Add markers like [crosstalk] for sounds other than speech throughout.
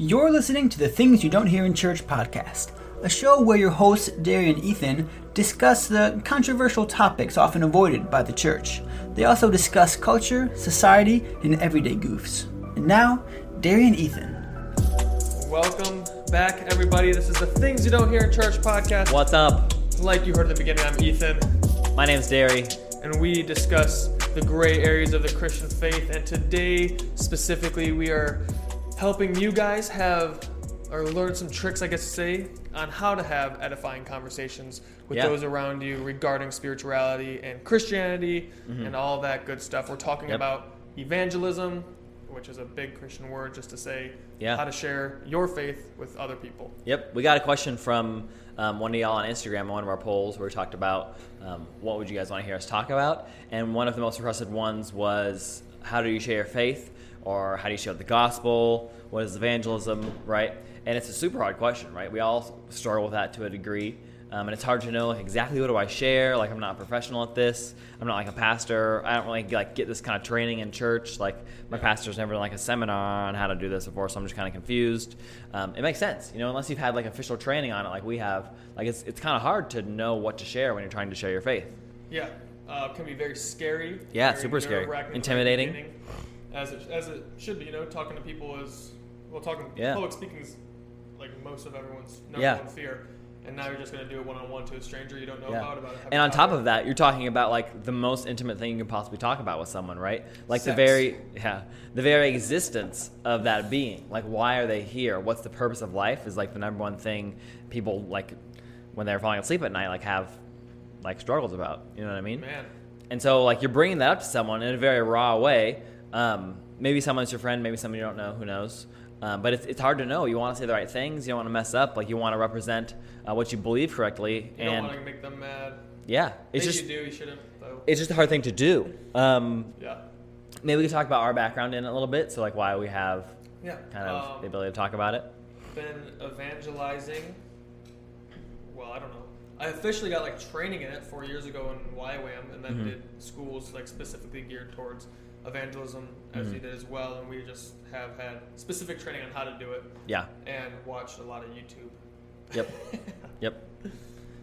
You're listening to the Things You Don't Hear in Church podcast, a show where your hosts, Darian and Ethan, discuss the controversial topics often avoided by the church. They also discuss culture, society, and everyday goofs. And now, Darian and Ethan. Welcome back, everybody. This is the Things You Don't Hear in Church podcast. What's up? Like you heard at the beginning, I'm Ethan, My name's Derry. and we discuss the gray areas of the Christian faith. And today, specifically, we are helping you guys have or learn some tricks, I guess to say, on how to have edifying conversations with Yeah. those around you regarding spirituality and Christianity and all that good stuff. We're talking Mm-hmm. Yep. about evangelism, which is a big Christian word just to say Yeah. how to share your faith with other people. Yep, we got a question from um, one of y'all on Instagram on one of our polls where we talked about um, what would you guys want to hear us talk about, and one of the most requested ones was how do you share your faith, or how do you share the gospel? What is evangelism, right? And it's a super hard question, right? We all struggle with that to a degree. Um, and it's hard to know like exactly what do I share. Like I'm not a professional at this. I'm not like a pastor. I don't really like get this kind of training in church. Like my pastor's never done like a seminar on how to do this before, so I'm just kind of confused. Um, it makes sense, you know, unless you've had like official training on it, like we have. Like it's it's kind of hard to know what to share when you're trying to share your faith. Yeah, uh, can be very scary. Yeah, super scary. Intimidating. As it, as it should be, you know, talking to people is well, talking Yeah. public speaking is like most of everyone's number Yeah. one fear. And now you're just gonna do it one on one to a stranger you don't know Yeah. about. about And on top of that, you're talking about like the most intimate thing you can possibly talk about with someone, right? Like Sex. the very yeah, the very existence of that being. Like why are they here? What's the purpose of life? Is like the number one thing people like when they're falling asleep at night like have like struggles about. You know what I mean? man, And so like you're bringing that up to someone in a very raw way. Um, maybe someone's your friend, maybe someone you don't know, who knows. Um, but it's, it's hard to know. You want to say the right things. You don't want to mess up. Like you want to represent uh, what you believe correctly. you and don't want to make them mad. yeah, it's Maybe just you do. You shouldn't though. it's just a hard thing to do. Um, yeah, maybe we can talk about our background in it a little bit. So like why we have yeah. kind of Um, the ability to talk about it. been evangelizing. Well, I don't know. I officially got like training in it four years ago in YWAM, and then Mhm. did schools like specifically geared towards evangelism, as Mhm. you did as well. And we just have had specific training on how to do it, Yeah. and watched a lot of YouTube. Yep. [laughs] yep.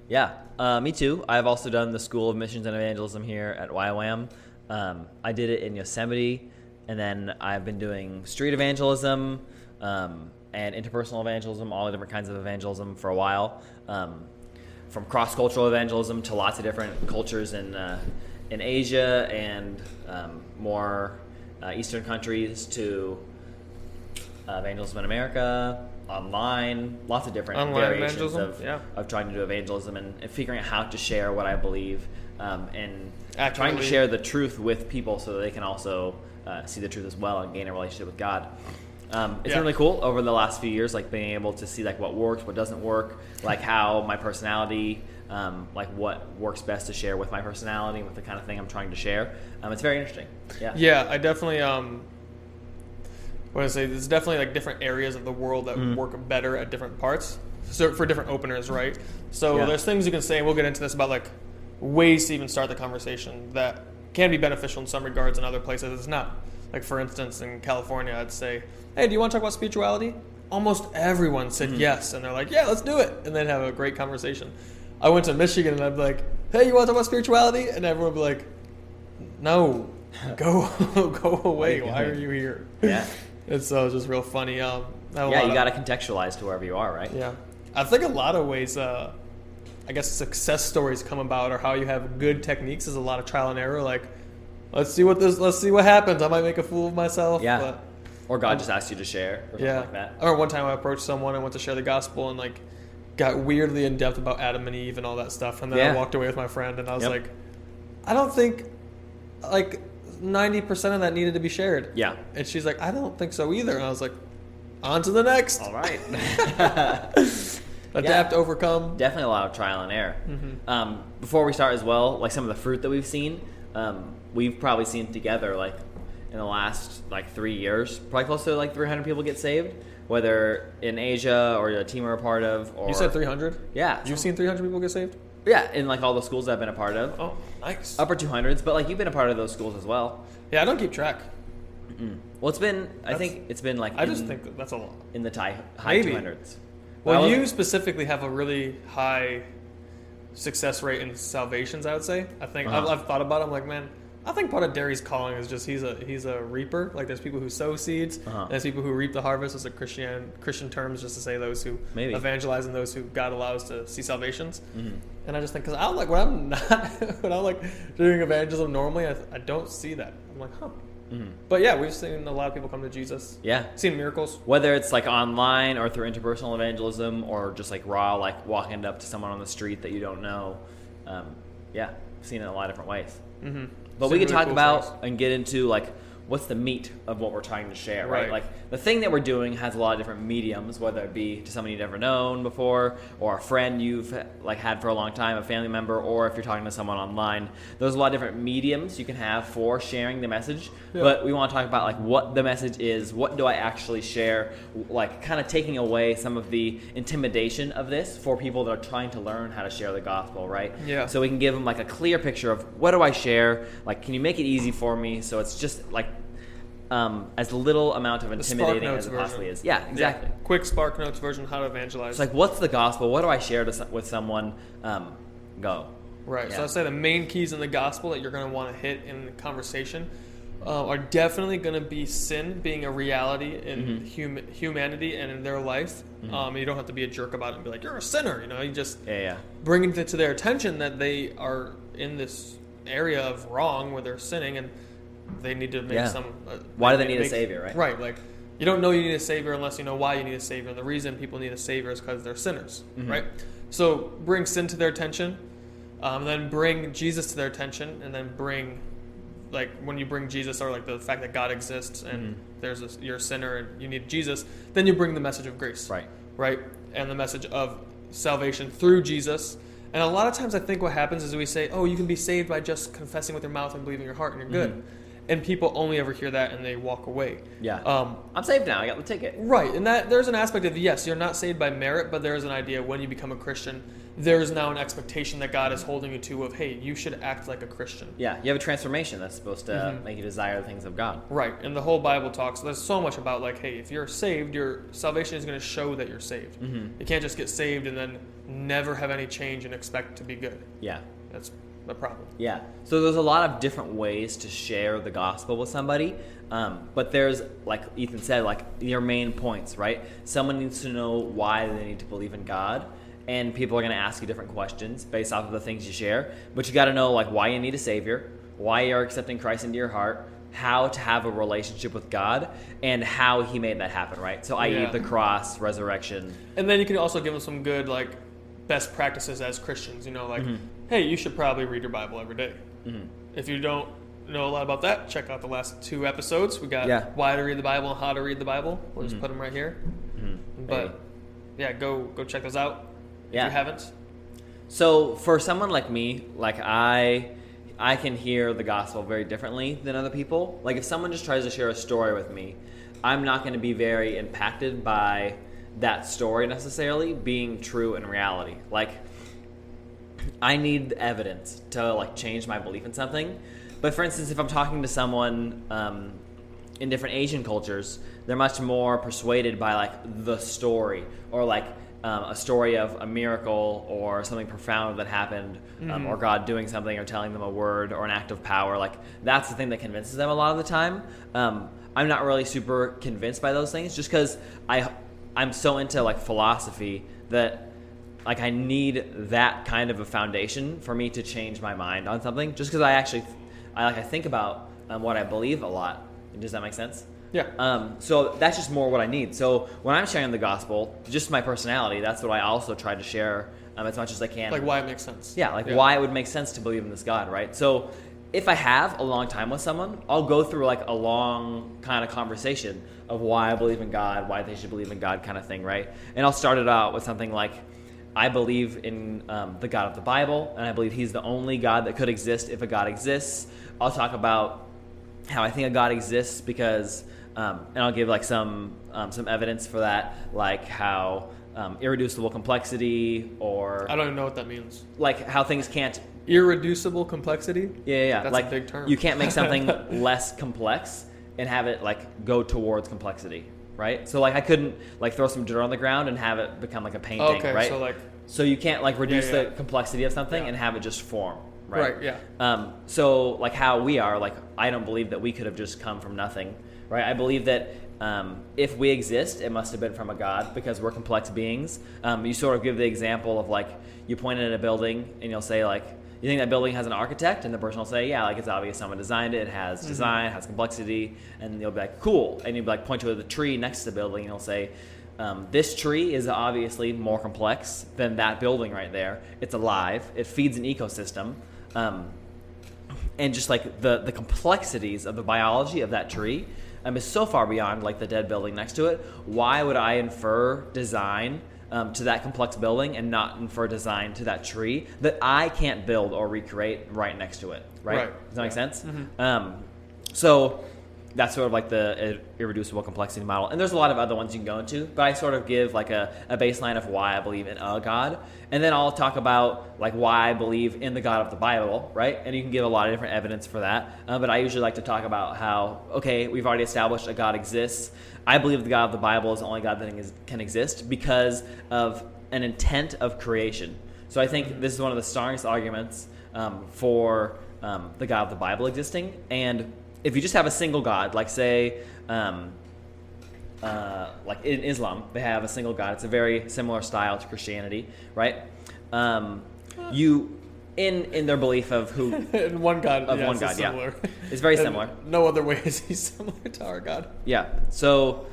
Yeah. Uh, me too. I've also done the School of Missions and Evangelism here at YWAM. Um, I did it in Yosemite, and then I've been doing street evangelism um, and interpersonal evangelism, all the different kinds of evangelism for a while. Um, from cross cultural evangelism to lots of different cultures and uh, in Asia and um, more uh, Eastern countries to uh, evangelism in America, online, lots of different Online variations of, yeah. of trying to do evangelism and, and figuring out how to share what I believe um, and trying to share the truth with people so that they can also uh, see the truth as well and gain a relationship with God. Um, it's Yeah. been really cool over the last few years, like being able to see like what works, what doesn't work, like how my personality, um, like what works best to share with my personality, and with the kind of thing I'm trying to share. Um, it's very interesting. Yeah. Yeah, I definitely um. What I say? There's definitely like different areas of the world that Mm. work better at different parts. So for different openers, right? So Yeah. there's things you can say, and we'll get into this about like ways to even start the conversation that can be beneficial in some regards, and other places it's not. Like for instance, in California, I'd say, "Hey, do you want to talk about spirituality?" Almost everyone said Mm-hmm. yes, and they're like, "Yeah, let's do it," and then have a great conversation. I went to Michigan, and I'd be like, "Hey, you want to talk about spirituality?" And everyone would be like, no, go [laughs] go away. Why are you here? Yeah. [laughs] And so it's just real funny. Um, I have a Yeah, you got to contextualize to wherever you are, right? Yeah, I think a lot of ways. Uh, I guess success stories come about, or how you have good techniques is a lot of trial and error. Like, let's see what this, let's see what happens. I might make a fool of myself. Yeah. but Or God just asks you to share or something yeah. like that. I remember one time I approached someone and went to share the gospel and like got weirdly in depth about Adam and Eve and all that stuff, and then I walked away with my friend and I was Yep. like, I don't think like ninety percent of that needed to be shared. Yeah. And she's like, I don't think so either. And I was like, on to the next. All right. [laughs] [laughs] Adapt, Yeah. overcome. Definitely a lot of trial and error. Mm-hmm. Um, before we start as well, like some of the fruit that we've seen, um, we've probably seen together like in the last like three years, probably close to like 300 people get saved, whether in Asia or a team we're a part of. Or You said 300? Yeah, You've seen 300 people get saved? yeah, in like all the schools I've been a part of, Oh, nice. upper 200s. But like you've been a part of those schools as well. Yeah, I don't keep track. Well, it's been. I think it's been like. I just in- think that that's a lot. in the high high Maybe. two hundreds. Well, you specifically have a really high success rate in salvations. I would say. I think I've, Uh-huh. I've thought about. it. I'm like, man, I think part of Derry's calling is just he's a he's a reaper. Like there's people who sow seeds. Uh-huh. There's people who reap the harvest. Those a Christian Christian terms, just to say those who Maybe. evangelize and those who God allows to see salvations. Mhm. And I just think because I like when I'm [laughs] not when I'm like doing evangelism normally, I, I don't see that. I'm like, huh. Mhm. But yeah, we've seen a lot of people come to Jesus. Yeah. Seen miracles. Whether it's like online or through interpersonal evangelism or just like raw, like walking up to someone on the street that you don't know. Um, yeah, seen it in a lot of different ways. Mm-hmm. But we can talk about and get into like what's the meat of what we're trying to share, right? Right. Like the thing that we're doing has a lot of different mediums, whether it be to someone you've never known before, or a friend you've like had for a long time, a family member, or if you're talking to someone online. There's a lot of different mediums you can have for sharing the message. Yeah. But we want to talk about like what the message is, what do I actually share, like kind of taking away some of the intimidation of this for people that are trying to learn how to share the gospel, right? Yeah. So we can give them like a clear picture of what do I share? Like, can you make it easy for me so it's just like um, as little amount of intimidating as it version. possibly is. Yeah, exactly. Yeah. Quick Spark Notes version, how to evangelize. It's like, what's the gospel? What do I share to, with someone? Um, go. right. yeah. So I'd say the main keys in the gospel that you're going to want to hit in the conversation uh, are definitely going to be sin being a reality in Mhm. hum- humanity and in their life. Mhm. Um, you don't have to be a jerk about it and be like, you're a sinner. You know, you just Yeah, yeah. bring it to their attention that they are in this area of wrong where they're sinning and they need to make Yeah. some. Uh, Why do they make- need a savior, right? Right. Like you don't know you need a savior unless you know why you need a savior. And the reason people need a savior is because they're sinners, Mhm. right? So bring sin to their attention, um, then bring Jesus to their attention, and then bring like when you bring Jesus or like the fact that God exists and Mhm. there's a, you're a sinner and you need Jesus, then you bring the message of grace Right. right? And the message of salvation through Jesus. And a lot of times I think what happens is we say, oh, you can be saved by just confessing with your mouth and believing in your heart and you're good. Mhm. And people only ever hear that and they walk away. Yeah. Um, I'm saved now. I got the ticket. right. And that there's an aspect of, yes, you're not saved by merit, but there's an idea when you become a Christian, there's now an expectation that God is holding you to of, hey, you should act like a Christian. Yeah, you have a transformation that's supposed to Mhm. make you desire the things of God. Right, and the whole Bible talks. There's so much about like, hey, if you're saved, your salvation is going to show that you're saved. Mhm. You can't just get saved and then never have any change and expect to be good. Yeah. That's the problem. Yeah. So there's a lot of different ways to share the gospel with somebody. Um, but there's, like Ethan said, like your main points, right? Someone needs to know why they need to believe in God. And people are going to ask you different questions based off of the things you share. But you got to know, like, why you need a Savior, why you're accepting Christ into your heart, how to have a relationship with God, and how He made that happen, right? So, i.e., Yeah. the cross, resurrection. And then you can also give them some good like best practices as Christians. You know, like, Mhm. Hey, you should probably read your Bible every day. Mhm. If you don't know a lot about that, check out the last two episodes. We got Yeah. why to read the Bible and how to read the Bible. We'll just Mhm. put them right here. Mhm. But Maybe. yeah, go go check those out if Yeah. you haven't. So for someone like me, like I I can hear the gospel very differently than other people. Like if someone just tries to share a story with me, I'm not going to be very impacted by that story necessarily being true in reality. Like I need evidence to like change my belief in something. But for instance, if I'm talking to someone um, in different Asian cultures, they're much more persuaded by like the story or like um, a story of a miracle or something profound that happened, um, Mhm. or God doing something or telling them a word or an act of power. Like that's the thing that convinces them a lot of the time. Um, I'm not really super convinced by those things just because I I'm so into like philosophy that like I need that kind of a foundation for me to change my mind on something. Just because I actually, I like I think about um, what I believe a lot. Does that make sense? Yeah. Um, so that's just more what I need. So when I'm sharing the gospel, just my personality, that's what I also try to share um, as much as I can. like why it makes sense. Yeah, like why it would make sense to believe in this God, right? So if I have a long time with someone, I'll go through like a long kind of conversation of why I believe in God, why they should believe in God, kind of thing, right? And I'll start it out with something like, I believe in um, the God of the Bible, and I believe He's the only God that could exist if a God exists. I'll talk about how I think a God exists because, um, and I'll give like some um, some evidence for that, like how um, irreducible complexity or I don't even know what that means. like how things can't Irreducible complexity. yeah yeah, yeah. That's a like big term. you can't make something [laughs] less complex and have it like go towards complexity, right? So like I couldn't like throw some dirt on the ground and have it become like a painting, Okay, right? so, like- so you can't like reduce yeah. the complexity of something Yeah. and have it just form, right? Right, yeah. Um, so like how we are, like I don't believe that we could have just come from nothing, right? I believe that um, if we exist, it must have been from a God because we're complex beings. Um, you sort of give the example of like you point at a building and you'll say like, you think that building has an architect, and the person will say, yeah, like it's obvious someone designed it. It has design, it has complexity, and you'll be like, cool, and you'll be like point to the tree next to the building, and you'll say. Um, this tree is obviously more complex than that building right there. It's alive. It feeds an ecosystem. Um, and just like the the complexities of the biology of that tree um, is so far beyond like the dead building next to it. Why would I infer design um, to that complex building and not infer design to that tree that I can't build or recreate right next to it? Right? Right. Does that make Yeah. sense? Um, so that's sort of like the irreducible complexity model. And there's a lot of other ones you can go into, but I sort of give like a, a baseline of why I believe in a God. And then I'll talk about like why I believe in the God of the Bible, right? And you can give a lot of different evidence for that. Uh, but I usually like to talk about how, okay, we've already established a God exists. I believe the God of the Bible is the only God that can exist because of an intent of creation. So I think this is one of the strongest arguments um, for um, the God of the Bible existing. And if you just have a single God, like say, um, uh, like in Islam, they have a single God. It's a very similar style to Christianity, right? Um, you, in in their belief of who, [laughs] and one God, Of yeah, one it's God, yeah. It's very similar. No other way is he [laughs] similar to our God. yeah. So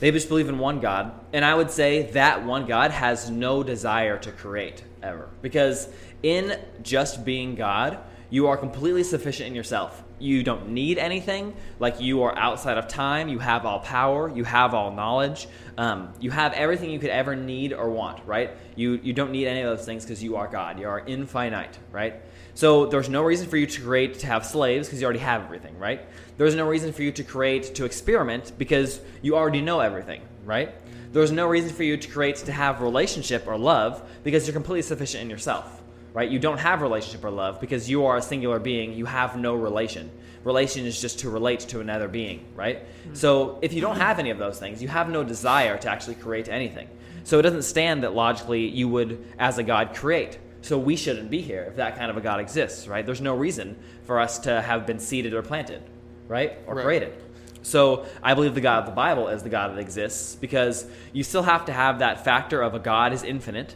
they just believe in one God, and I would say that one God has no desire to create ever, because in just being God, you are completely sufficient in yourself. You don't need anything. Like you are outside of time. You have all power. You have all knowledge. Um, you have everything you could ever need or want. Right? You you don't need any of those things because you are God. You are infinite. Right? So there's no reason for you to create to have slaves because you already have everything. Right? There's no reason for you to create to experiment because you already know everything. Right? There's no reason for you to create to have relationship or love because you're completely sufficient in yourself right? You don't have relationship or love because you are a singular being. You have no relation. Relation is just to relate to another being, right? Hmm. So if you don't have any of those things, you have no desire to actually create anything. So it doesn't stand that logically you would, as a God, create. So we shouldn't be here if that kind of a God exists, right? There's no reason for us to have been seeded or planted, right? Or Right. created. So I believe the God of the Bible is the God that exists because you still have to have that factor of a God is infinite,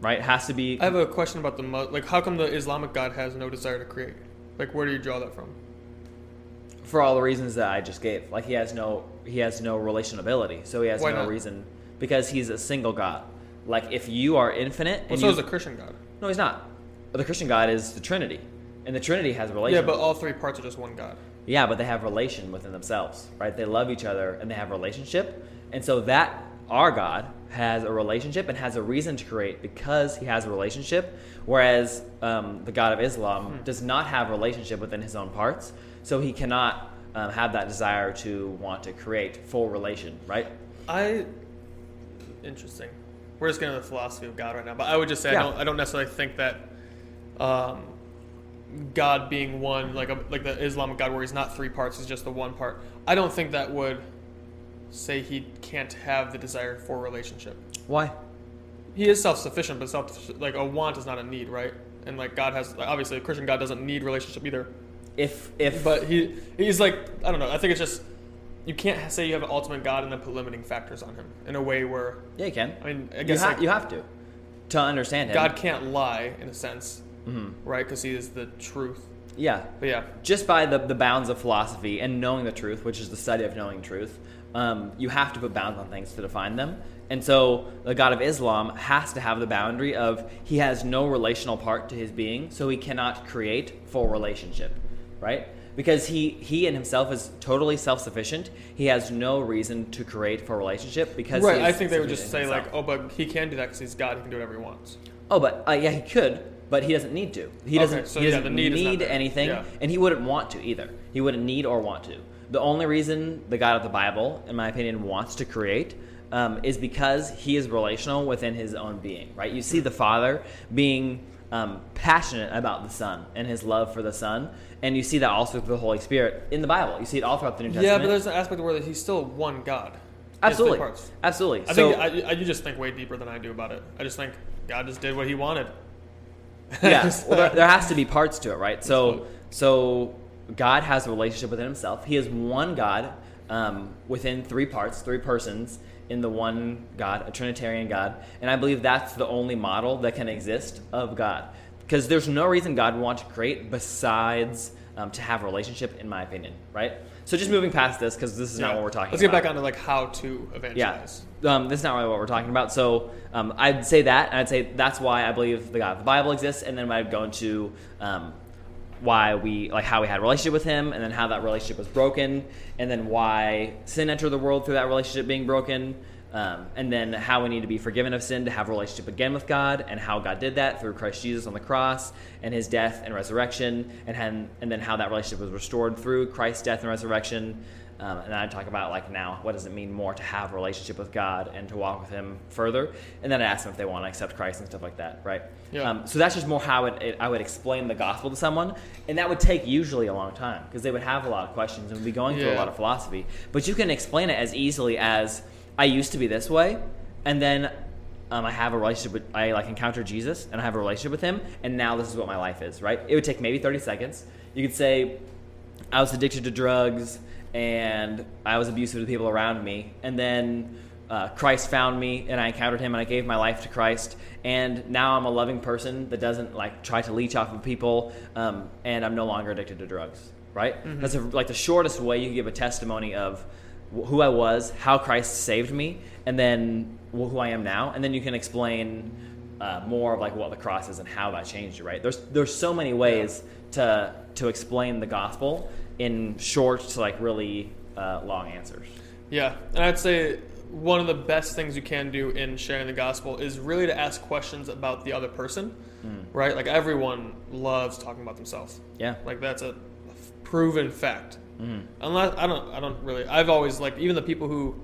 right? It has to be I have a question about the like. How come the Islamic God has no desire to create? Like, where do you draw that from? for all the reasons that I just gave. Like he has no he has no relationability, so he has Why no not? reason because he's a single God. Like if you are infinite, Well, and so you, is the Christian God. no, he's not. The Christian God is the Trinity, and the Trinity has relation. Yeah, but all three parts are just one God. Yeah, but they have relation within themselves, right? They love each other and they have relationship, and so that our God has a relationship and has a reason to create because he has a relationship, whereas um, the God of Islam Hmm. does not have relationship within his own parts, so he cannot um, have that desire to want to create full relation, right? I interesting. We're just getting into the philosophy of God right now, but I would just say Yeah. I don't. I don't necessarily think that um, God being one, like a, like the Islamic God, where he's not three parts, he's just the one part. I don't think that would say he can't have the desire for a relationship. Why? He is self-sufficient, but self like a want is not a need, right? And like God has, like, obviously, a Christian God doesn't need relationship either. If if But he he's like I don't know. I think it's just you can't say you have an ultimate God and then put limiting factors on him in a way where yeah, you can. I mean I you, guess ha- like, you have to to understand him. God can't lie in a sense, Mhm. right? Because he is the truth. Yeah, But yeah, just by the, the bounds of philosophy and knowing the truth, which is the study of knowing truth, um, you have to put bounds on things to define them. And so the God of Islam has to have the boundary of he has no relational part to his being, so he cannot create full relationship, right? Because he, he in himself is totally self sufficient. He has no reason to create full relationship because right. I think they would just say himself. like, oh, but he can do that because he's God. He can do whatever he wants. Oh, but uh, yeah, he could, but he doesn't need to. He doesn't. so he doesn't the need need anything, Yeah. and he wouldn't want to either. He wouldn't need or want to. The only reason the God of the Bible, in my opinion, wants to create um, is because he is relational within his own being. Right? You see the Father being um, passionate about the Son and his love for the Son. And you see that also through the Holy Spirit in the Bible. You see it all throughout the New Testament. Yeah, but there's an aspect where he's still one God. Absolutely, absolutely. I so, think I, I, you just think way deeper than I do about it. I just think God just did what He wanted. [laughs] yeah, well, there, there has to be [laughs] parts to it, right? So, so God has a relationship within Himself. He is one God um, within three parts, three persons in the one God, a Trinitarian God, and I believe that's the only model that can exist of God, because there's no reason God would want to create besides um, to have a relationship, in my opinion, right? So, just moving past this, because this is not what we're talking Let's about. get back onto like how to Yeah, um, that's not really what we're talking about. So um, I'd say that, and I'd say that's why I believe the God of the Bible exists, and then I'd go into um, why we like how we had a relationship with Him, and then how that relationship was broken, and then why sin entered the world through that relationship being broken. Um, and then how we need to be forgiven of sin to have a relationship again with God, and how God did that through Christ Jesus on the cross and His death and resurrection, and and then how that relationship was restored through Christ's death and resurrection. Um, and then I talk about like now, what does it mean more to have a relationship with God and to walk with Him further? And then I ask them if they want to accept Christ and stuff like that, right? Yeah. Um, so that's just more how it, it, I would explain the gospel to someone, and that would take usually a long time because they would have a lot of questions and would be going through a lot of philosophy. But you can explain it as easily as I used to be this way, and then um, I have a relationship with I like encounter Jesus and I have a relationship with Him, and now this is what my life is, right? It would take maybe thirty seconds. You could say I was addicted to drugs and I was abusive to people around me. And then uh, Christ found me and I encountered him and I gave my life to Christ. And now I'm a loving person that doesn't like try to leech off of people um, and I'm no longer addicted to drugs, right? That's a, like the shortest way you can give a testimony of wh- who I was, how Christ saved me, and then wh- who I am now. And then you can explain uh, more of like what the cross is and how that changed you, right? There's there's so many ways to to explain the gospel in short to like really uh, long answers. Yeah, and I'd say one of the best things you can do in sharing the gospel is really to ask questions about the other person, right? Like everyone loves talking about themselves. Yeah. Like that's a proven fact. Unless I don't, I don't really. I've always like even the people who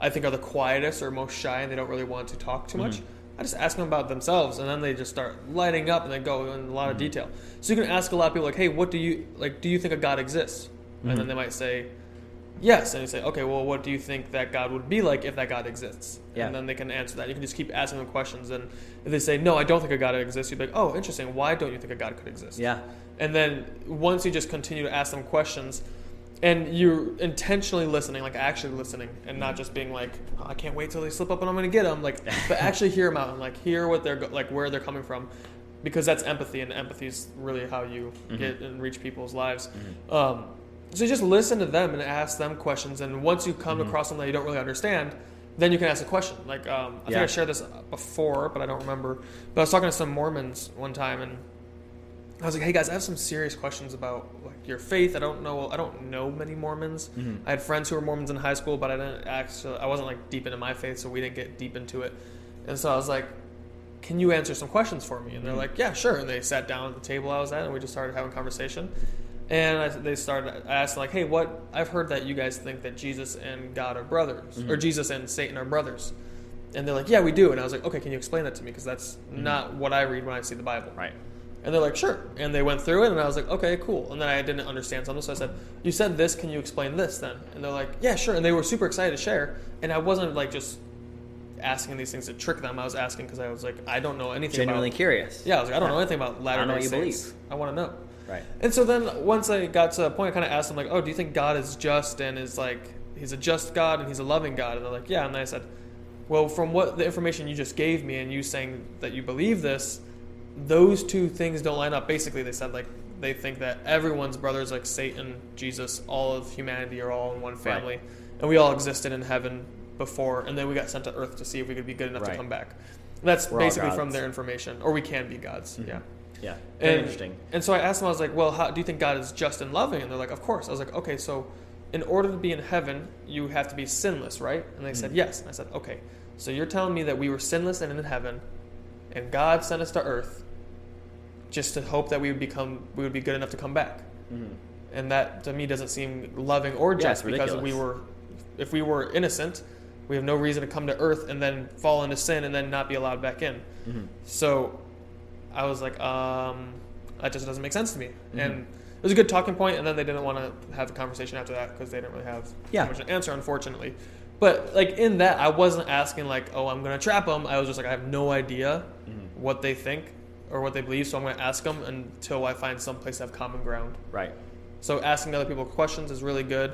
I think are the quietest or most shy and they don't really want to talk too much. I just ask them about themselves, and then they just start lighting up and they go in a lot of mm-hmm. detail. So you can ask a lot of people like, "Hey, what do you like? Do you think a God exists?" And then mm-hmm. they might say, Yes, and you say, okay, well, what do you think that God would be like if that God exists? Yeah. And then they can answer that. You can just keep asking them questions, and if they say, no, I don't think a God exists, you'd be like, oh, interesting. Why don't you think a God could exist? Yeah. And then once you just continue to ask them questions, and you're intentionally listening, like actually listening, and not just being like, oh, I can't wait till they slip up and I'm gonna get them, like, but [laughs] actually hear them out and like hear what they're like where they're coming from, because that's empathy, and empathy is really how you get and reach people's lives. Um, so you just listen to them and ask them questions, and once you come across something that you don't really understand, then you can ask a question. Like um, I think I shared this before, but I don't remember. But I was talking to some Mormons one time, and I was like, "Hey guys, I have some serious questions about your faith. I don't know. I don't know many Mormons. Mm-hmm. I had friends who were Mormons in high school, but I didn't actually. I wasn't like deep into my faith, so we didn't get deep into it. And so I was like, "Can you answer some questions for me?" And they're mm-hmm. like, "Yeah, sure." And they sat down at the table I was at, and we just started having conversation. And I, they started. I asked like, "Hey, what? I've heard that you guys think that Jesus and God are brothers, mm-hmm. or Jesus and Satan are brothers." And they're like, "Yeah, we do." And I was like, "Okay, can you explain that to me? Because that's not what I read when I see the Bible." Right. And they're like, sure. And they went through it, and I was like, okay, cool. And then I didn't understand something, so I said, you said this, can you explain this then? And they're like, yeah, sure. And they were super excited to share. And I wasn't like just asking these things to trick them. I was asking because I was like, I don't know anything Genuinely about. curious. Yeah, I was like, I don't know anything about Latter I don't know Day Saints. believe. I want to know. Right. And so then once I got to a point, I kind of asked them like, "Oh, do you think God is just and is like He's a just God and He's a loving God?" And they're like, "Yeah." And then I said, "Well, from what the information you just gave me and you saying that you believe this, those two things don't line up." Basically, they said like they think that everyone's brothers, like Satan, Jesus, all of humanity, are all in one family, and we all existed in heaven before, and then we got sent to Earth to see if we could be good enough to come back. That's We're basically from. Mm-hmm. their information, or we can be gods. Yeah. Yeah. And, interesting. And so I asked them, I was like, well, how, do you think God is just and loving? And they're like, of course. I was like, okay, so in order to be in heaven, you have to be sinless, right? And they Mm. said, yes. And I said, okay, so you're telling me that we were sinless and in heaven, and God sent us to earth just to hope that we would become, we would be good enough to come back. And that to me doesn't seem loving or Mm-hmm. Yeah, just because we were, if we were innocent, we have no reason to come to earth and then fall into sin and then not be allowed back in. Mm-hmm. So I was like, um, that just doesn't make sense to me. Mm-hmm. And it was a good talking point, and then they didn't want to have a conversation after that because they didn't really have Yeah. much an answer, unfortunately. But like in that, I wasn't asking like, oh, I'm gonna trap them. I was just like, I have no idea Mm-hmm. what they think or what they believe, so I'm gonna ask them until I find some place to have common ground. Right. So asking other people questions is really good.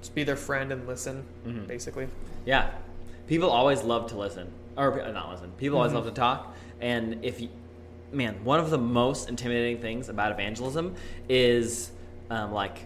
Just be their friend and listen, Mm-hmm. basically. Yeah. People always love to listen, or uh, not listen. People always Mhm. love to talk, and if you, man, one of the most intimidating things about evangelism is um, like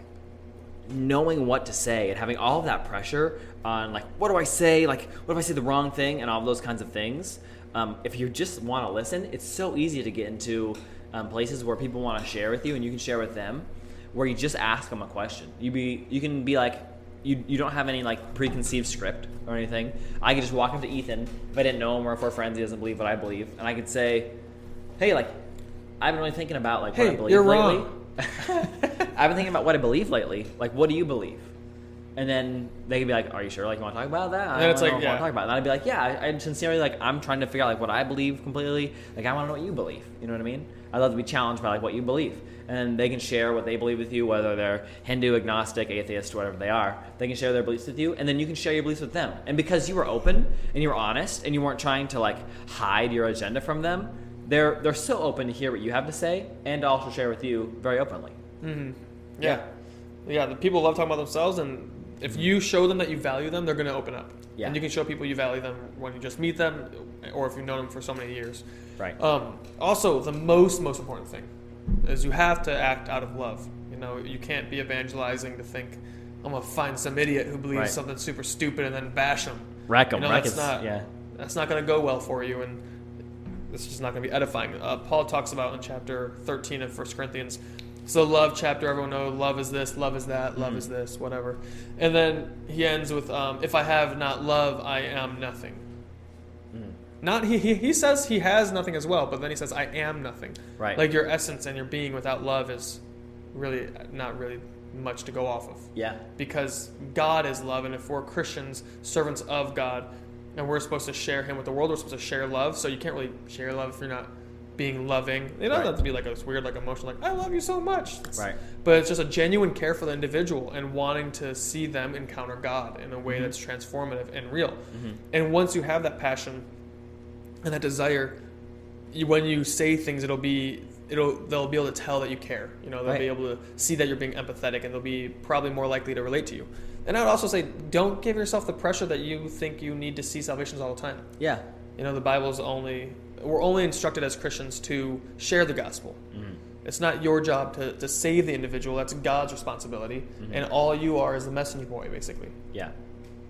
knowing what to say and having all of that pressure on like what do I say, like what if I say the wrong thing, and all those kinds of things. Um, if you just want to listen, it's so easy to get into um, places where people want to share with you, and you can share with them, where you just ask them a question. You be you can be like you, you don't have any like preconceived script or anything. I could just walk up to Ethan if I didn't know him or if we're friends, he doesn't believe what I believe, and I could say, "Hey, like I've been really thinking about like what I Hey, believe you're lately. wrong. [laughs] I've been thinking about what I believe lately. Like, what do you believe?" And then they could be like, "Are you sure? Like, you want to talk about that?" I And it's like, I want yeah. to talk about. It. And I'd be like, "Yeah, I, I'm sincerely like I'm trying to figure out like what I believe completely. Like, I want to know what you believe. You know what I mean? I love to be challenged by like what you believe." And they can share what they believe with you, whether they're Hindu, agnostic, atheist, whatever they are. They can share their beliefs with you, and then you can share your beliefs with them. And because you were open and you were honest and you weren't trying to like hide your agenda from them, they're they're so open to hear what you have to say and also share with you very openly. Mm-hmm. Yeah. yeah, The people love talking about themselves, and if you show them that you value them, they're going to open up. Yeah. And you can show people you value them when you just meet them, or if you've known them for so many years. Right. Um, also, the most most important thing is you have to act out of love. You know, you can't be evangelizing to think I'm gonna find some idiot who believes Right. something super stupid and then bash them. Rack 'em, You know, rack that's not yeah. that's not gonna go well for you, and it's just not gonna be edifying. Uh, Paul talks about in chapter 13 of 1 Corinthians. So love chapter, everyone knows love is this, love is that, love Mm-hmm. is this, whatever. And then he ends with, um, "If I have not love, I am nothing." Mm. Not he, he he says he has nothing as well, but then he says I am nothing. Right. Like your essence and your being without love is really not really much to go off of. Yeah. Because God is love, and if we're Christians, servants of God, and we're supposed to share Him with the world, we're supposed to share love. So you can't really share love if you're not being loving. It doesn't Right. have to be like a weird like emotional, like I love you so much. It's- Right. But it's just a genuine care for the individual and wanting to see them encounter God in a way Mm-hmm. that's transformative and real. And once you have that passion and that desire, you, when you say things, it'll be it'll they'll be able to tell that you care. You know, they'll be able to see that you're being empathetic, and they'll be probably more likely to relate to you. And I would also say, don't give yourself the pressure that you think you need to see salvations all the time. Yeah. You know, the Bible's only we're only instructed as Christians to share the gospel. It's not your job to, to save the individual. That's God's responsibility, and all you are is the messenger boy, basically. Yeah,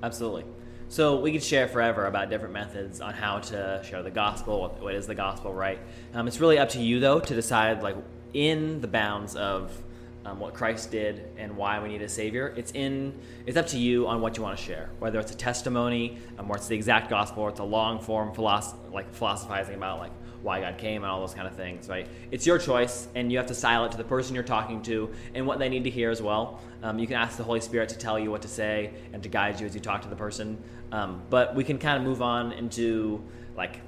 absolutely. So we could share forever about different methods on how to share the gospel. What, what is the gospel, right? Um, it's really up to you though to decide, like in the bounds of um, what Christ did and why we need a savior. It's in. It's up to you on what you want to share. Whether it's a testimony, um, or it's the exact gospel, or it's a long form philosoph- like philosophizing about like why God came and all those kind of things, right? It's your choice, and you have to style it to the person you're talking to and what they need to hear as well. Um, you can ask the Holy Spirit to tell you what to say and to guide you as you talk to the person. Um, but we can kind of move on into like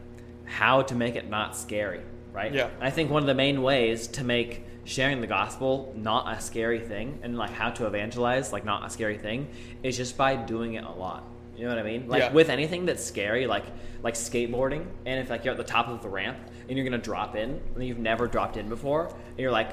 how to make it not scary, right? Yeah. And I think one of the main ways to make sharing the gospel not a scary thing and like how to evangelize like not a scary thing is just by doing it a lot. You know what I mean? Like Yeah. with anything that's scary, like like skateboarding, and if like you're at the top of the ramp and you're gonna drop in and you've never dropped in before, and you're like,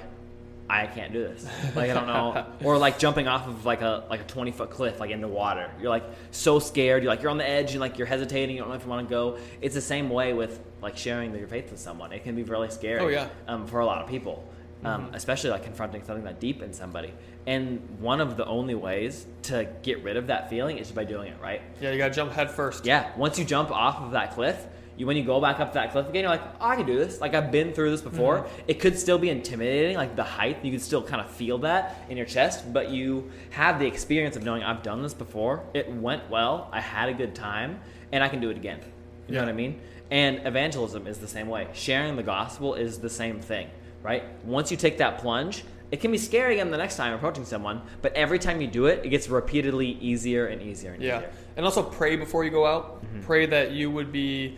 I can't do this. Like I don't know, [laughs] or like jumping off of like a like a 20 foot cliff like into water. You're like so scared. You're like you're on the edge and like you're hesitating. You don't know if you want to go. It's the same way with like sharing your faith with someone. It can be really scary. Oh, yeah. Um, for a lot of people, um, especially like confronting something that deep in somebody. And one of the only ways to get rid of that feeling is by doing it right. Yeah, you gotta jump head first. Yeah, once you jump off of that cliff, you when you go back up that cliff again, you're like, oh, I can do this. Like I've been through this before. It could still be intimidating, like the height. You could still kind of feel that in your chest, but you have the experience of knowing I've done this before. It went well. I had a good time, and I can do it again. You know what I mean? And evangelism is the same way. Sharing the gospel is the same thing, right? Once you take that plunge, it can be scary again the next time approaching someone, but every time you do it, it gets repeatedly easier and easier and Yeah, easier. and also pray before you go out. Mm-hmm. Pray that you would be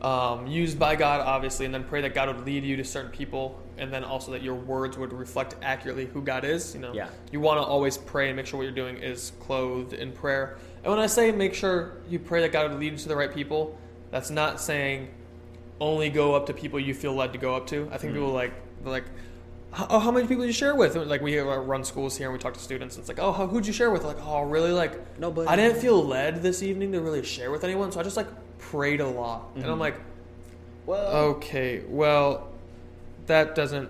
um, used by God, obviously, and then pray that God would lead you to certain people, and then also that your words would reflect accurately who God is. You know, Yeah. you want to always pray and make sure what you're doing is clothed in prayer. And when I say make sure you pray that God would lead you to the right people, that's not saying only go up to people you feel led to go up to. I think people like they're like, oh, how many people did you share with? Like we uh, run schools here and we talk to students. It's like, oh, how, who'd you share with? Like, oh, really? Like, Nobody. I didn't feel led this evening to really share with anyone, so I just like prayed a lot. And I'm like, Well, okay, well, that doesn't.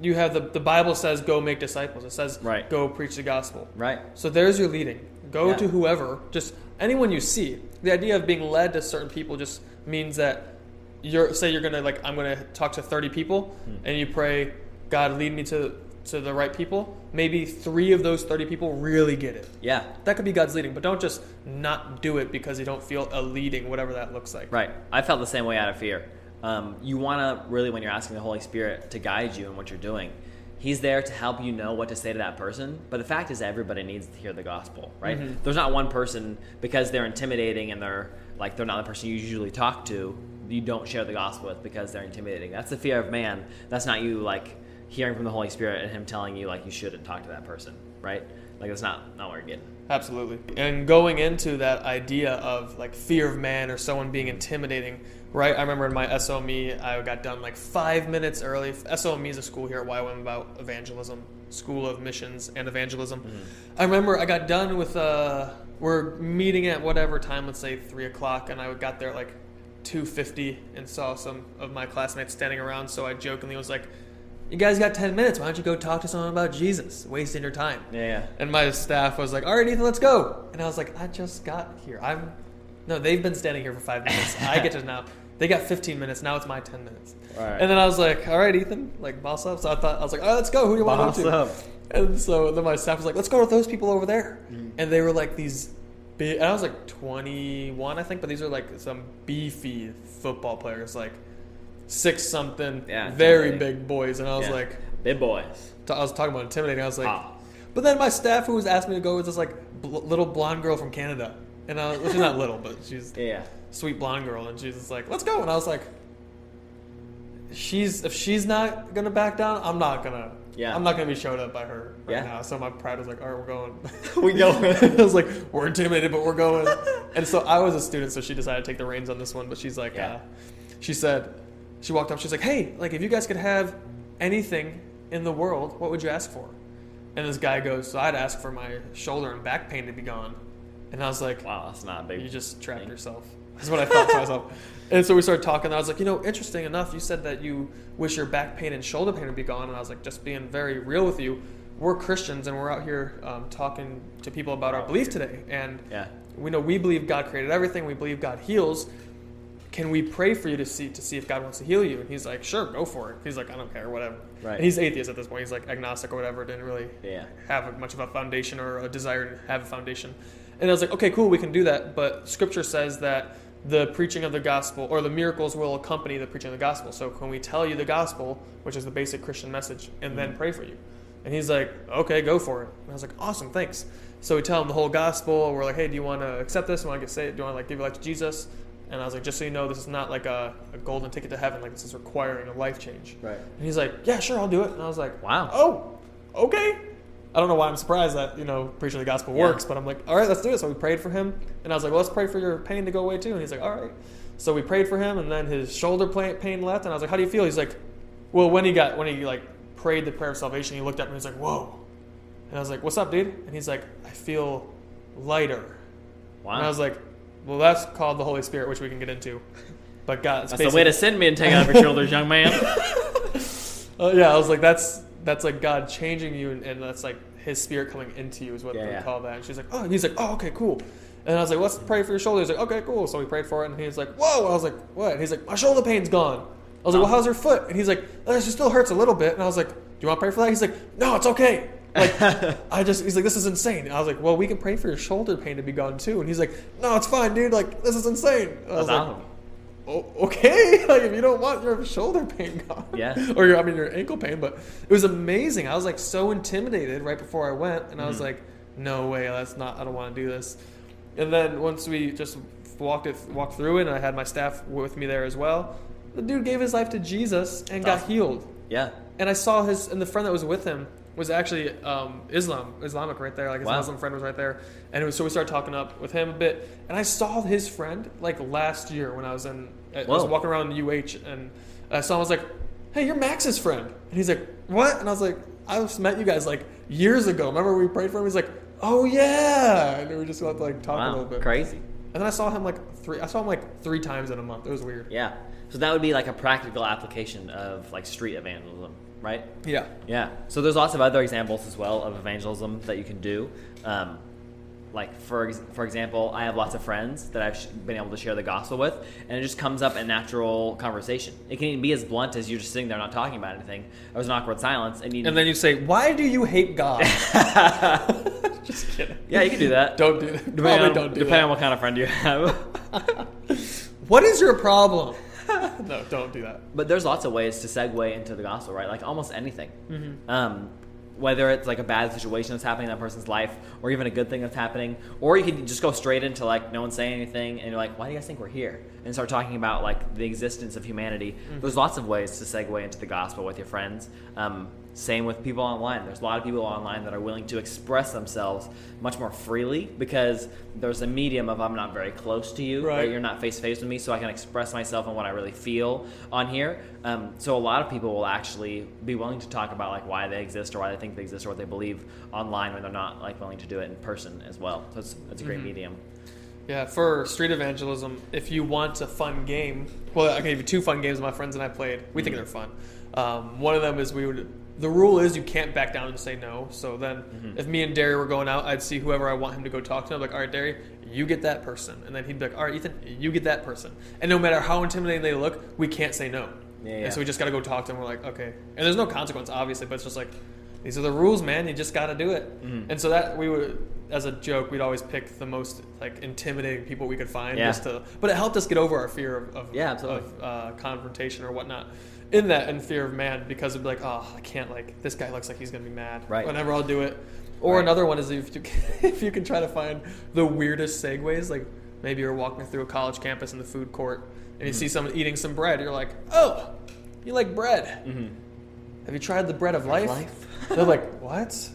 You have the the Bible says go make disciples. It says Right. go preach the gospel. right. So there's your leading. Go Yeah. to whoever, just anyone you see. The idea of being led to certain people just means that you're say you're gonna like I'm gonna talk to 30 people, Hmm. and you pray, God lead me to to the right people. Maybe three of those 30 people really get it. Yeah. That could be God's leading, but don't just not do it because you don't feel a leading, whatever that looks like. Right. I felt the same way out of fear. Um, you want to really, when you're asking the Holy Spirit to guide you in what you're doing, He's there to help you know what to say to that person. But the fact is, everybody needs to hear the gospel, right? Mhm. There's not one person because they're intimidating and they're like they're not the person you usually talk to. You don't share the gospel with because they're intimidating. That's the fear of man. That's not you like hearing from the Holy Spirit and Him telling you like you shouldn't talk to that person, right? Like that's not not what you're getting. Absolutely. And going into that idea of like fear of man or someone being intimidating, right? I remember in my SOME, I got done like five minutes early. SOME is a school here at YWAM about evangelism, School of Missions and Evangelism. I remember I got done with, uh, we're meeting at whatever time, let's say three o'clock, and I got there like 2.50 and saw some of my classmates standing around, so I jokingly was like, you guys got 10 minutes, why don't you go talk to someone about Jesus? Wasting your time. Yeah. And my staff was like, "All right, Ethan, let's go." And I was like, "I just got here. I'm no, they've been standing here for five minutes. I get to [laughs] now. They got 15 minutes. Now it's my 10 minutes." Alright. And then I was like, "All right, Ethan, like boss up." So I thought I was like, "All right, let's go. Who do you want to go to?" up. And so then my staff was like, "Let's go with those people over there." Mm. And they were like these big. And I was like 21, I think, but these are like some beefy football players, like six something, Yeah, very big boys. And I was Yeah. like. big boys. I was talking about intimidating. I was like, Ah. but then my staff who was asking me to go was this like bl- little blonde girl from Canada, and I, well, she's not little, but she's Yeah. [laughs] yeah. sweet blonde girl, and she's just like, let's go, and I was like, she's if she's not gonna back down, I'm not gonna. Yeah. I'm not gonna be showed up by her right Yeah. now. So my pride was like, all right, we're going. [laughs] We go. [laughs] I was like, we're intimidated, but we're going. and so I was a student, so she decided to take the reins on this one. But she's like, Yeah. uh, she said, she walked up, she's like, hey, like if you guys could have anything in the world, what would you ask for? And this guy goes, so I'd ask for my shoulder and back pain to be gone. And I was like, Wow, that's not big. you just trapped thing. yourself. That's what I thought to myself. And so we started talking. And I was like, you know, interesting enough, you said that you wish your back pain and shoulder pain would be gone. And I was like, just being very real with you, we're Christians and we're out here um, talking to people about our belief today. And Yeah. we know we believe God created everything. We believe God heals. Can we pray for you to see to see if God wants to heal you? And he's like, sure, go for it. He's like, I don't care, whatever. Right. And he's atheist at this point. He's like agnostic or whatever. Didn't really Yeah. have much of a foundation or a desire to have a foundation. And I was like, okay, cool, we can do that. But Scripture says that the preaching of the gospel or the miracles will accompany the preaching of the gospel. So can we tell you the gospel, which is the basic Christian message, and then mm-hmm. pray for you? And he's like, okay, go for it. And I was like, awesome, thanks. So we tell him the whole gospel. We're like, hey, do you want to accept this? Do you want to get saved? Do you want to like give your life to Jesus? And I was like, just so you know, this is not like a, a golden ticket to heaven. Like this is requiring a life change. Right. And he's like, yeah, sure, I'll do it. And I was like, Wow. Oh, okay. I don't know why I'm surprised that, you know, preaching the gospel Yeah. works, but I'm like, all right, let's do it. So we prayed for him. And I was like, well, let's pray for your pain to go away too. And he's like, all right. So we prayed for him, and then his shoulder pain left. And I was like, how do you feel? He's like, well, when he got, when he like prayed the prayer of salvation, he looked at me and he's like, whoa. And I was like, what's up, dude? And he's like, I feel lighter. Wow. And I was like, well, that's called the Holy Spirit, which we can get into. But God, That's the way to send me and take off your shoulders, young man. [laughs] Uh, yeah, I was like, that's that's like God changing you, and, and that's like His Spirit coming into you is what Yeah, we yeah. call that. And she's like, oh, and he's like, oh, okay, cool. And I was like, let's pray for your shoulder. He's like, okay, cool. So we prayed for it, and he's like, whoa. I was like, what? And he's like, my shoulder pain's gone. I was like, well, uh-huh. how's your foot? And he's like, oh, it still hurts a little bit. And I was like, do you want to pray for that? He's like, no, it's okay. Like, [laughs] I just, he's like, this is insane. And I was like, well, we can pray for your shoulder pain to be gone too. And he's like, no, it's fine, dude. Like, this is insane. And I was That's like, awesome. Oh, okay, [laughs] like if you don't want your shoulder pain gone, Yeah. [laughs] or your I mean your ankle pain, but it was amazing. I was like so intimidated right before I went, and I Mm-hmm. was like, no way, that's not. I don't want to do this. And then once we just walked it walked through it, and I had my staff with me there as well. The dude gave his life to Jesus and got awesome. healed. Yeah. And I saw his, and the friend that was with him was actually um, Islam, Islamic right there. Like his Wow. Muslim friend was right there. And it was, so we started talking up with him a bit. And I saw his friend like last year when I was in, I was walking around in UH and I saw him, I was like, hey, you're Max's friend. And he's like, what? And I was like, I just met you guys like years ago. Remember we prayed for him? He's like, oh yeah. And we just got to like talk a little Wow. bit. Crazy. And then I saw him like three, I saw him like three times in a month. It was weird. Yeah. So that would be like a practical application of like street evangelism, right? Yeah. Yeah. So there's lots of other examples as well of evangelism that you can do. Um, like for for example, I have lots of friends that I've been able to share the gospel with, and it just comes up in natural conversation. It can even be as blunt as you're just sitting there not talking about anything. There was an awkward silence, and you And then you say, why do you hate God? [laughs] [laughs] just kidding. yeah, you can do that. Don't do that. Depending Probably on, don't do depending that. on what kind of friend you have. [laughs] What is your problem? no, don't do that. But there's lots of ways to segue into the gospel, right? Like almost anything. Mm-hmm. Um, whether it's like a bad situation that's happening in that person's life, or even a good thing that's happening, or you can just go straight into like no one saying anything, and you're like, "Why do you guys think we're here?" and start talking about like the existence of humanity. Mm-hmm. There's lots of ways to segue into the gospel with your friends. Um, same with people online. There's a lot of people online that are willing to express themselves much more freely because there's a medium of I'm not very close to you, Right. You're not face to face with me, so I can express myself and what I really feel on here. Um, so a lot of people will actually be willing to talk about like why they exist or why they think they exist or what they believe online when they're not like willing to do it in person as well. So it's, it's a great medium. Yeah, for street evangelism, if you want a fun game, well, I gave you two fun games my friends and I played. We think they're fun. Um, one of them is we would. The rule is you can't back down and say no. So then, if me and Derry were going out, I'd see whoever I want him to go talk to. I'm like, all right, Derry, you get that person, and then he'd be like, all right, Ethan, you get that person. And no matter how intimidating they look, we can't say no. Yeah, And so we just got to go talk to them. We're like, okay. And there's no consequence, obviously, but it's just like, these are the rules, man. You just got to do it. Mm-hmm. And so that we would, as a joke, we'd always pick the most like intimidating people we could find, Yeah. just to. But it helped us get over our fear of, of Yeah, absolutely. of uh, confrontation or whatnot. In that, and fear of man, because it'd be like, oh, I can't like this guy looks like he's gonna be mad. Right. Whenever I'll do it. Or Right. another one is if you [laughs] if you can try to find the weirdest segues, like maybe you're walking through a college campus in the food court and you Mm-hmm. see someone eating some bread, you're like, oh, you like bread. Have you tried the bread of life? Mm-hmm. life? [laughs] They're like, what? It's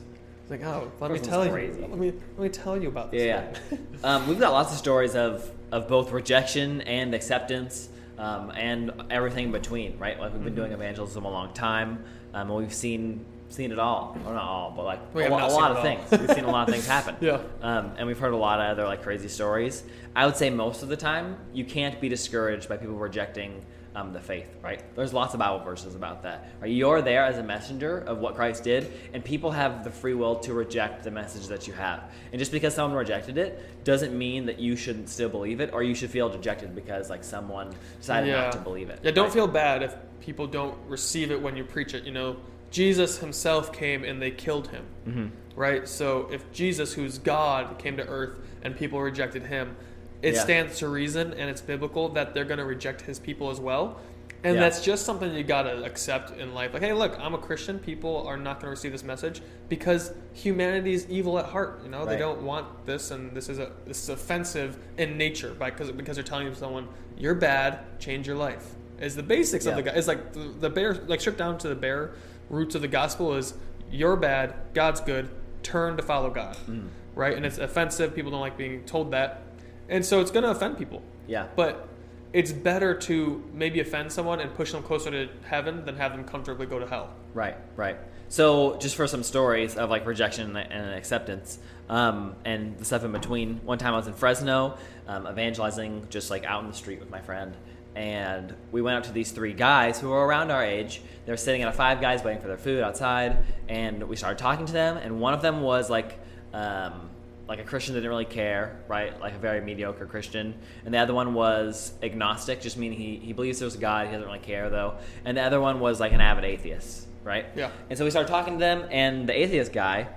like, oh, let me tell crazy. you. Let me let me tell you about this. Yeah, yeah. [laughs] um, we've got lots of stories of, of both rejection and acceptance um, and everything in between, right? Like we've been doing evangelism a long time, um, and we've seen seen it all, or not all, but like a, lo- a lot of all. things. We've seen a lot of things happen. [laughs] Yeah. Um, and we've heard a lot of other like crazy stories. I would say most of the time you can't be discouraged by people rejecting um, the faith, right? There's lots of Bible verses about that. Right? You're there as a messenger of what Christ did, and people have the free will to reject the message that you have. And just because someone rejected it doesn't mean that you shouldn't still believe it, or you should feel dejected because like someone decided yeah. not to believe it. Yeah, don't right? feel bad if people don't receive it when you preach it. You know, Jesus himself came and they killed him. Mm-hmm. Right? So if Jesus, who's God, came to earth and people rejected him, it Yeah. stands to reason and it's biblical that they're going to reject his people as well. And Yeah. that's just something you got to accept in life. Like, hey, look, I'm a Christian. People are not going to receive this message because humanity is evil at heart. You know, they don't want this, and this is a this is offensive in nature by because because they're telling someone you're bad, change your life. Is the basics of the guy. It's like the, the bare like stripped down to the bare roots of the gospel is you're bad, God's good, turn to follow God, Mm. right? And it's offensive. People don't like being told that, and so it's going to offend people. Yeah. But it's better to maybe offend someone and push them closer to heaven than have them comfortably go to hell. Right, right. So, just for some stories of like rejection and acceptance, um, and the stuff in between. One time I was in Fresno, um, evangelizing, just like out in the street with my friend, and we went up to these three guys who were around our age. They were sitting at a Five Guys waiting for their food outside, and we started talking to them. And one of them was like. Um, like a Christian that didn't really care, right? Like a very mediocre Christian. And the other one was agnostic, just meaning he, he believes there's a God, he doesn't really care though. And the other one was like an avid atheist, right? Yeah. And so we started talking to them, and the atheist guy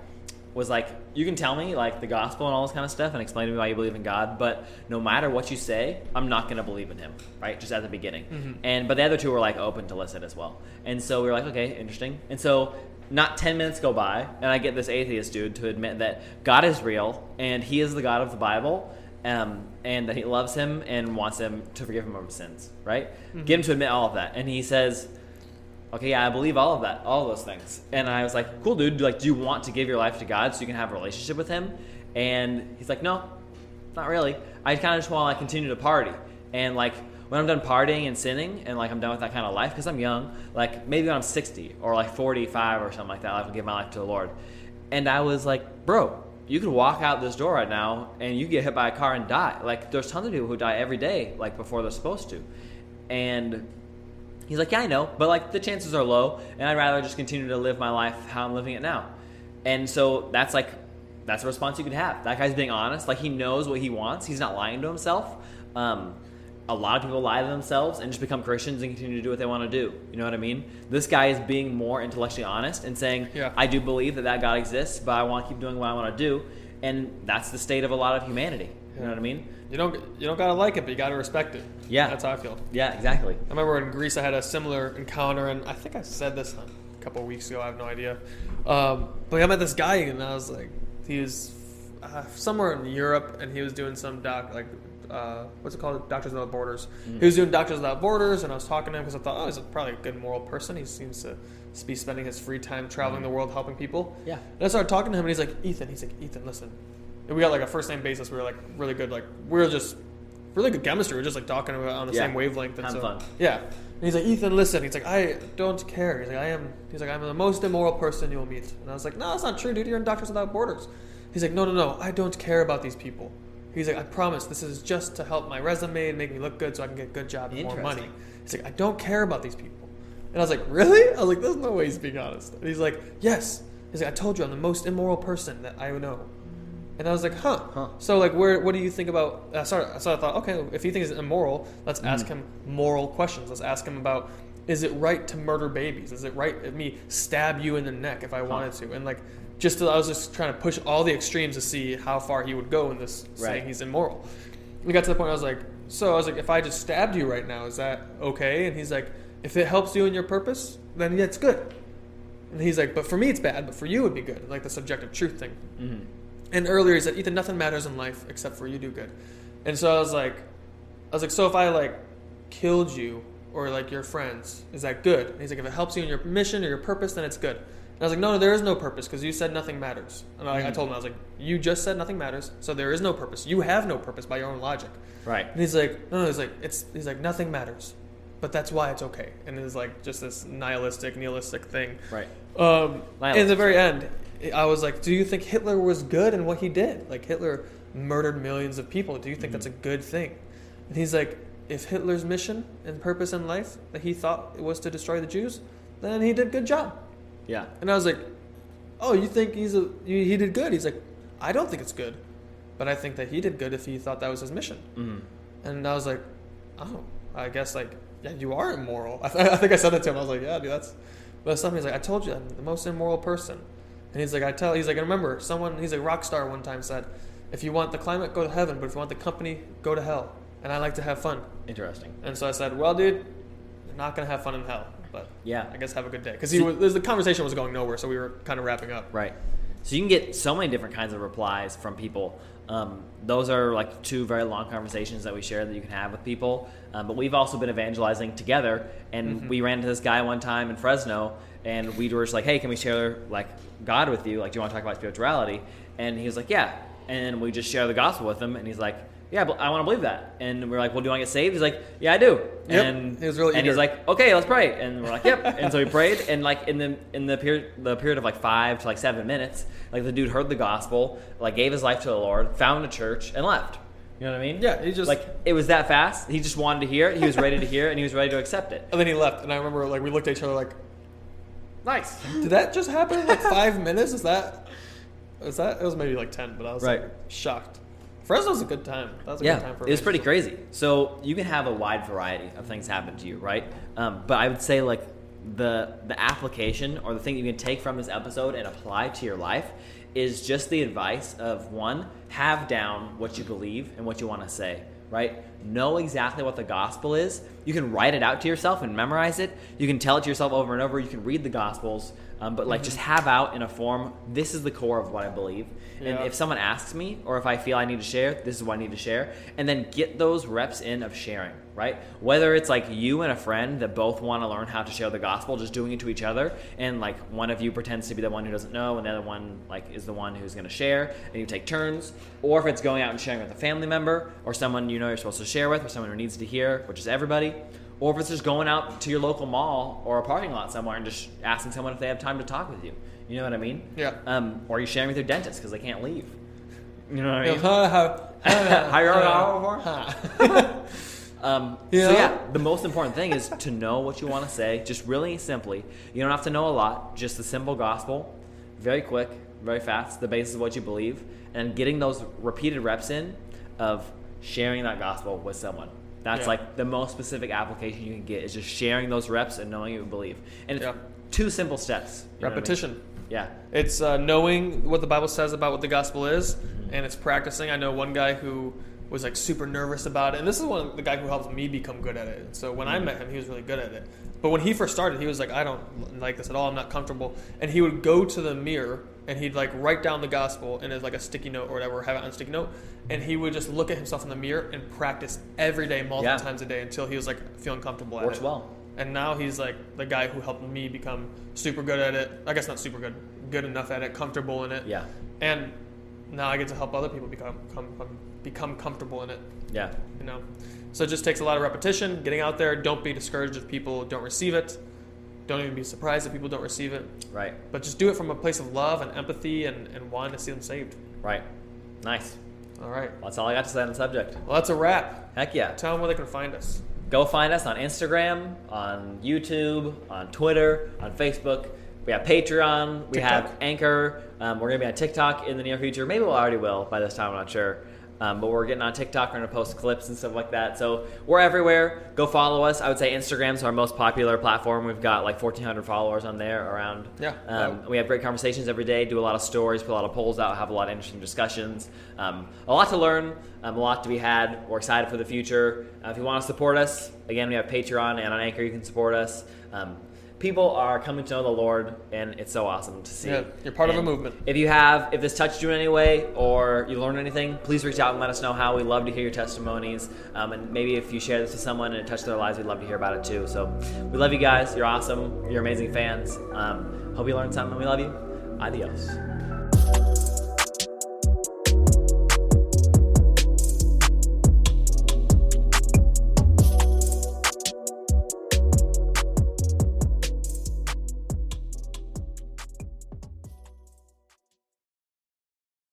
was like, You can tell me like the gospel and all this kind of stuff and explain to me why you believe in God, but no matter what you say, I'm not going to believe in him, right? Just at the beginning. Mm-hmm. And but the other two were like open to listen as well. And so we were like, Okay, interesting. And so not 10 minutes go by, and I get this atheist dude to admit that God is real and he is the God of the Bible um, and that he loves him and wants him to forgive him of his sins. Right? Get him to admit all of that, and he says, "Okay, yeah, I believe all of that, all of those things." And I was like, "Cool, dude. Like, do you want to give your life to God so you can have a relationship with Him?" And he's like, "No, not really. I kind of just want to like continue to party and like." When I'm done partying and sinning, and like I'm done with that kind of life, because I'm young, like maybe when I'm 60 or like 45 or something like that, I will give my life to the Lord. And I was like, bro, you could walk out this door right now and you get hit by a car and die. Like there's tons of people who die every day, like before they're supposed to. And he's like, yeah, I know, but like the chances are low, and I'd rather just continue to live my life how I'm living it now. And so that's like that's a response you can have. That guy's being honest. Like he knows what he wants. He's not lying to himself. Um, a lot of people lie to themselves and just become Christians and continue to do what they want to do. You know what I mean? This guy is being more intellectually honest and saying, Yeah. I do believe that that God exists, but I want to keep doing what I want to do. And that's the state of a lot of humanity. You know what I mean? You don't you don't gotta like it, but you gotta respect it. Yeah. that's how I feel. Yeah, exactly. I remember in Greece I had a similar encounter, and I think I said this a couple of weeks ago. I have no idea. Um, but I met this guy, and I was like, he was uh, somewhere in Europe, and he was doing some doc like. Uh, what's it called? Doctors Without Borders. He was doing Doctors Without Borders, and I was talking to him because I thought, oh, he's a- probably a good moral person. He seems to be spending his free time traveling the world helping people. Yeah. And I started talking to him, and he's like, Ethan. He's like, Ethan, listen. And we got like a first name basis. We were like really good. Like we were just really good chemistry. We were just like talking about on the Yeah. same wavelength. And so, fun. Yeah. And he's like, Ethan, listen. He's like, I don't care. He's like, I am. He's like, I'm the most immoral person you'll meet. And I was like, No, that's not true, dude. You're in Doctors Without Borders. He's like, No, no, no. I don't care about these people. He's like, I promise. This is just to help my resume and make me look good, so I can get a good job and more money. He's like, I don't care about these people. And I was like, Really? I was like, There's no way he's being honest. And he's like, Yes. He's like, I told you I'm the most immoral person that I know. And I was like, huh. Huh. So like, where? What do you think about? Uh, sorry. So I thought, okay, if he thinks it's immoral, let's ask him moral questions. Let's ask him about: Is it right to murder babies? Is it right if me stab you in the neck if I wanted to? And like, just to, I was just trying to push all the extremes to see how far he would go in this Right. saying he's immoral. We got to the point. I was like, so I was like, if I just stabbed you right now, is that okay? And he's like, if it helps you in your purpose, then yeah, it's good. And he's like, but for me it's bad, but for you it'd be good, like the subjective truth thing. Mm-hmm. And earlier he said, Ethan, nothing matters in life except for you do good. And so I was like, I was like, so if I like killed you or like your friends, is that good? And he's like, if it helps you in your mission or your purpose, then it's good. And I was like, no, no, there is no purpose because you said nothing matters. And I, I told him, I was like, you just said nothing matters, so there is no purpose. You have no purpose by your own logic. Right. And he's like, no, no, he's like, it's, he's like, nothing matters, but that's why it's okay. And it's like just this nihilistic, nihilistic thing. Right. Um, Nihilism. in the very end, I was like, "Do you think Hitler was good in what he did? Like Hitler murdered millions of people. Do you think that's a good thing?" And he's like, "If Hitler's mission and purpose in life that he thought it was to destroy the Jews, then he did a good job." Yeah. And I was like, "Oh, you think he's a you, he did good?" He's like, "I don't think it's good, but I think that he did good if he thought that was his mission." Mhm. And I was like, "Oh, I guess like yeah, you are immoral." [laughs] I, th- I think I said that to him. I was like, "Yeah, dude, that's." But something he's like, "I told you, I'm the most immoral person." And he's like, "I tell." He's like, "I remember someone." He's like, rock star one time said, "If you want the climate, go to heaven, but if you want the company, go to hell." And I like to have fun. Interesting. And so I said, "Well, dude, not gonna have fun in hell, but Yeah. I guess have a good day." Because he was the conversation was going nowhere, so we were kind of wrapping up. Right. So you can get so many different kinds of replies from people. Um, those are like two very long conversations that we share that you can have with people. Um, but we've also been evangelizing together, and we ran into this guy one time in Fresno, and we were just like, "Hey, can we share like God with you? Like, do you want to talk about spirituality?" And he was like, "Yeah." And we just share the gospel with him, and he's like, "Yeah, but I want to believe that." And we're like, "Well, do you want to get saved?" He's like, "Yeah, I do." Yep. And He was really and he's like, okay, let's pray. And we're like, yep. And so we prayed, and like in the in the period the period of like five to like seven minutes, like the dude heard the gospel, like gave his life to the Lord, found a church, and left. You know what I mean? Yeah, he just- like it was that fast. He just wanted to hear it. He was ready to hear it, and he was ready to accept it. And then he left, and I remember like we looked at each other like, Nice. Did that just happen like [laughs] five minutes? Is that? Is that? It was maybe like ten, but I was Right. like shocked. Fresno's a good time. That was a yeah, good time for it was pretty crazy. So you can have a wide variety of things happen to you, right? Um, but I would say like the the application or the thing that you can take from this episode and apply to your life is just the advice of one have down what you believe and what you want to say right? Know exactly what the gospel is. You can write it out to yourself and memorize it. You can tell it to yourself over and over. You can read the gospels, um, but like just have out in a form. This is the core of what I believe. And if someone asks me, or if I feel I need to share, this is what I need to share. And then get those reps in of sharing, right? Whether it's like you and a friend that both want to learn how to share the gospel, just doing it to each other, and like one of you pretends to be the one who doesn't know, and the other one like is the one who's going to share, and you take turns. Or if it's going out and sharing with a family member, or someone you know you're supposed to share with, or someone who needs to hear, which is everybody. Or if it's just going out to your local mall or a parking lot somewhere and just asking someone if they have time to talk with you. You know what I mean? Yeah. Um, or you sharing with your dentist because they can't leave. You know what I mean? [laughs] How [laughs] How you heard [laughs] of? Um, Yeah. So yeah, the most important thing is to know what you want to say. Just really simply, you don't have to know a lot. Just the simple gospel, very quick, very fast. The basis of what you believe, and getting those repeated reps in of sharing that gospel with someone. That's Yeah. like the most specific application you can get is just sharing those reps and knowing you believe. And it's Yeah. two simple steps. what I mean? Repetition. Yeah. It's uh, knowing what the Bible says about what the gospel is, Mm-hmm. and it's practicing. I know one guy who was like super nervous about it, and this is one the guy who helped me become good at it. So when I Mm-hmm. met him, he was really good at it. But when he first started, he was like, "I don't like this at all. I'm not comfortable." And he would go to the mirror and he'd like write down the gospel in his like a sticky note or whatever, have it on a sticky note, and he would just look at himself in the mirror and practice every day, multiple Yeah. times a day, until he was like feeling comfortable at Works it. well. And now he's like the guy who helped me become super good at it. I guess not super good, good enough at it, comfortable in it. Yeah. And now I get to help other people become come, come, become comfortable in it. Yeah. You know, so it just takes a lot of repetition, getting out there. Don't be discouraged if people don't receive it. Don't even be surprised if people don't receive it. Right. But just do it from a place of love and empathy and, and wanting to see them saved. Right. Nice. All right. Well, that's all I got to say on the subject. Well, that's a wrap. Heck yeah. Tell them where they can find us. Go find us on Instagram, on YouTube, on Twitter, on Facebook. We have Patreon. We have Anchor. Um, we're gonna be on TikTok in the near future. Maybe we'll already will by this time. I'm not sure. Um, but we're getting on TikTok. We're gonna post clips and stuff like that. So we're everywhere. Go follow us. I would say Instagram's our most popular platform. We've got like 1,400 followers on there around. Yeah. Um, we have great conversations every day. Do a lot of stories. Put a lot of polls out. Have a lot of interesting discussions. Um, a lot to learn. Um, a lot to be had. We're excited for the future. Uh, if you want to support us, again, we have Patreon and on Anchor. You can support us. People are coming to know the Lord, and it's so awesome to see. Yeah, you're part of a movement. If you have, if this touched you in any way, or you learned anything, please reach out and let us know how. We love to hear your testimonies, um, and maybe if you share this with someone and it touched their lives, we'd love to hear about it too. So we love you guys. You're awesome. You're amazing fans. Um, hope you learned something. And we love you. Adios.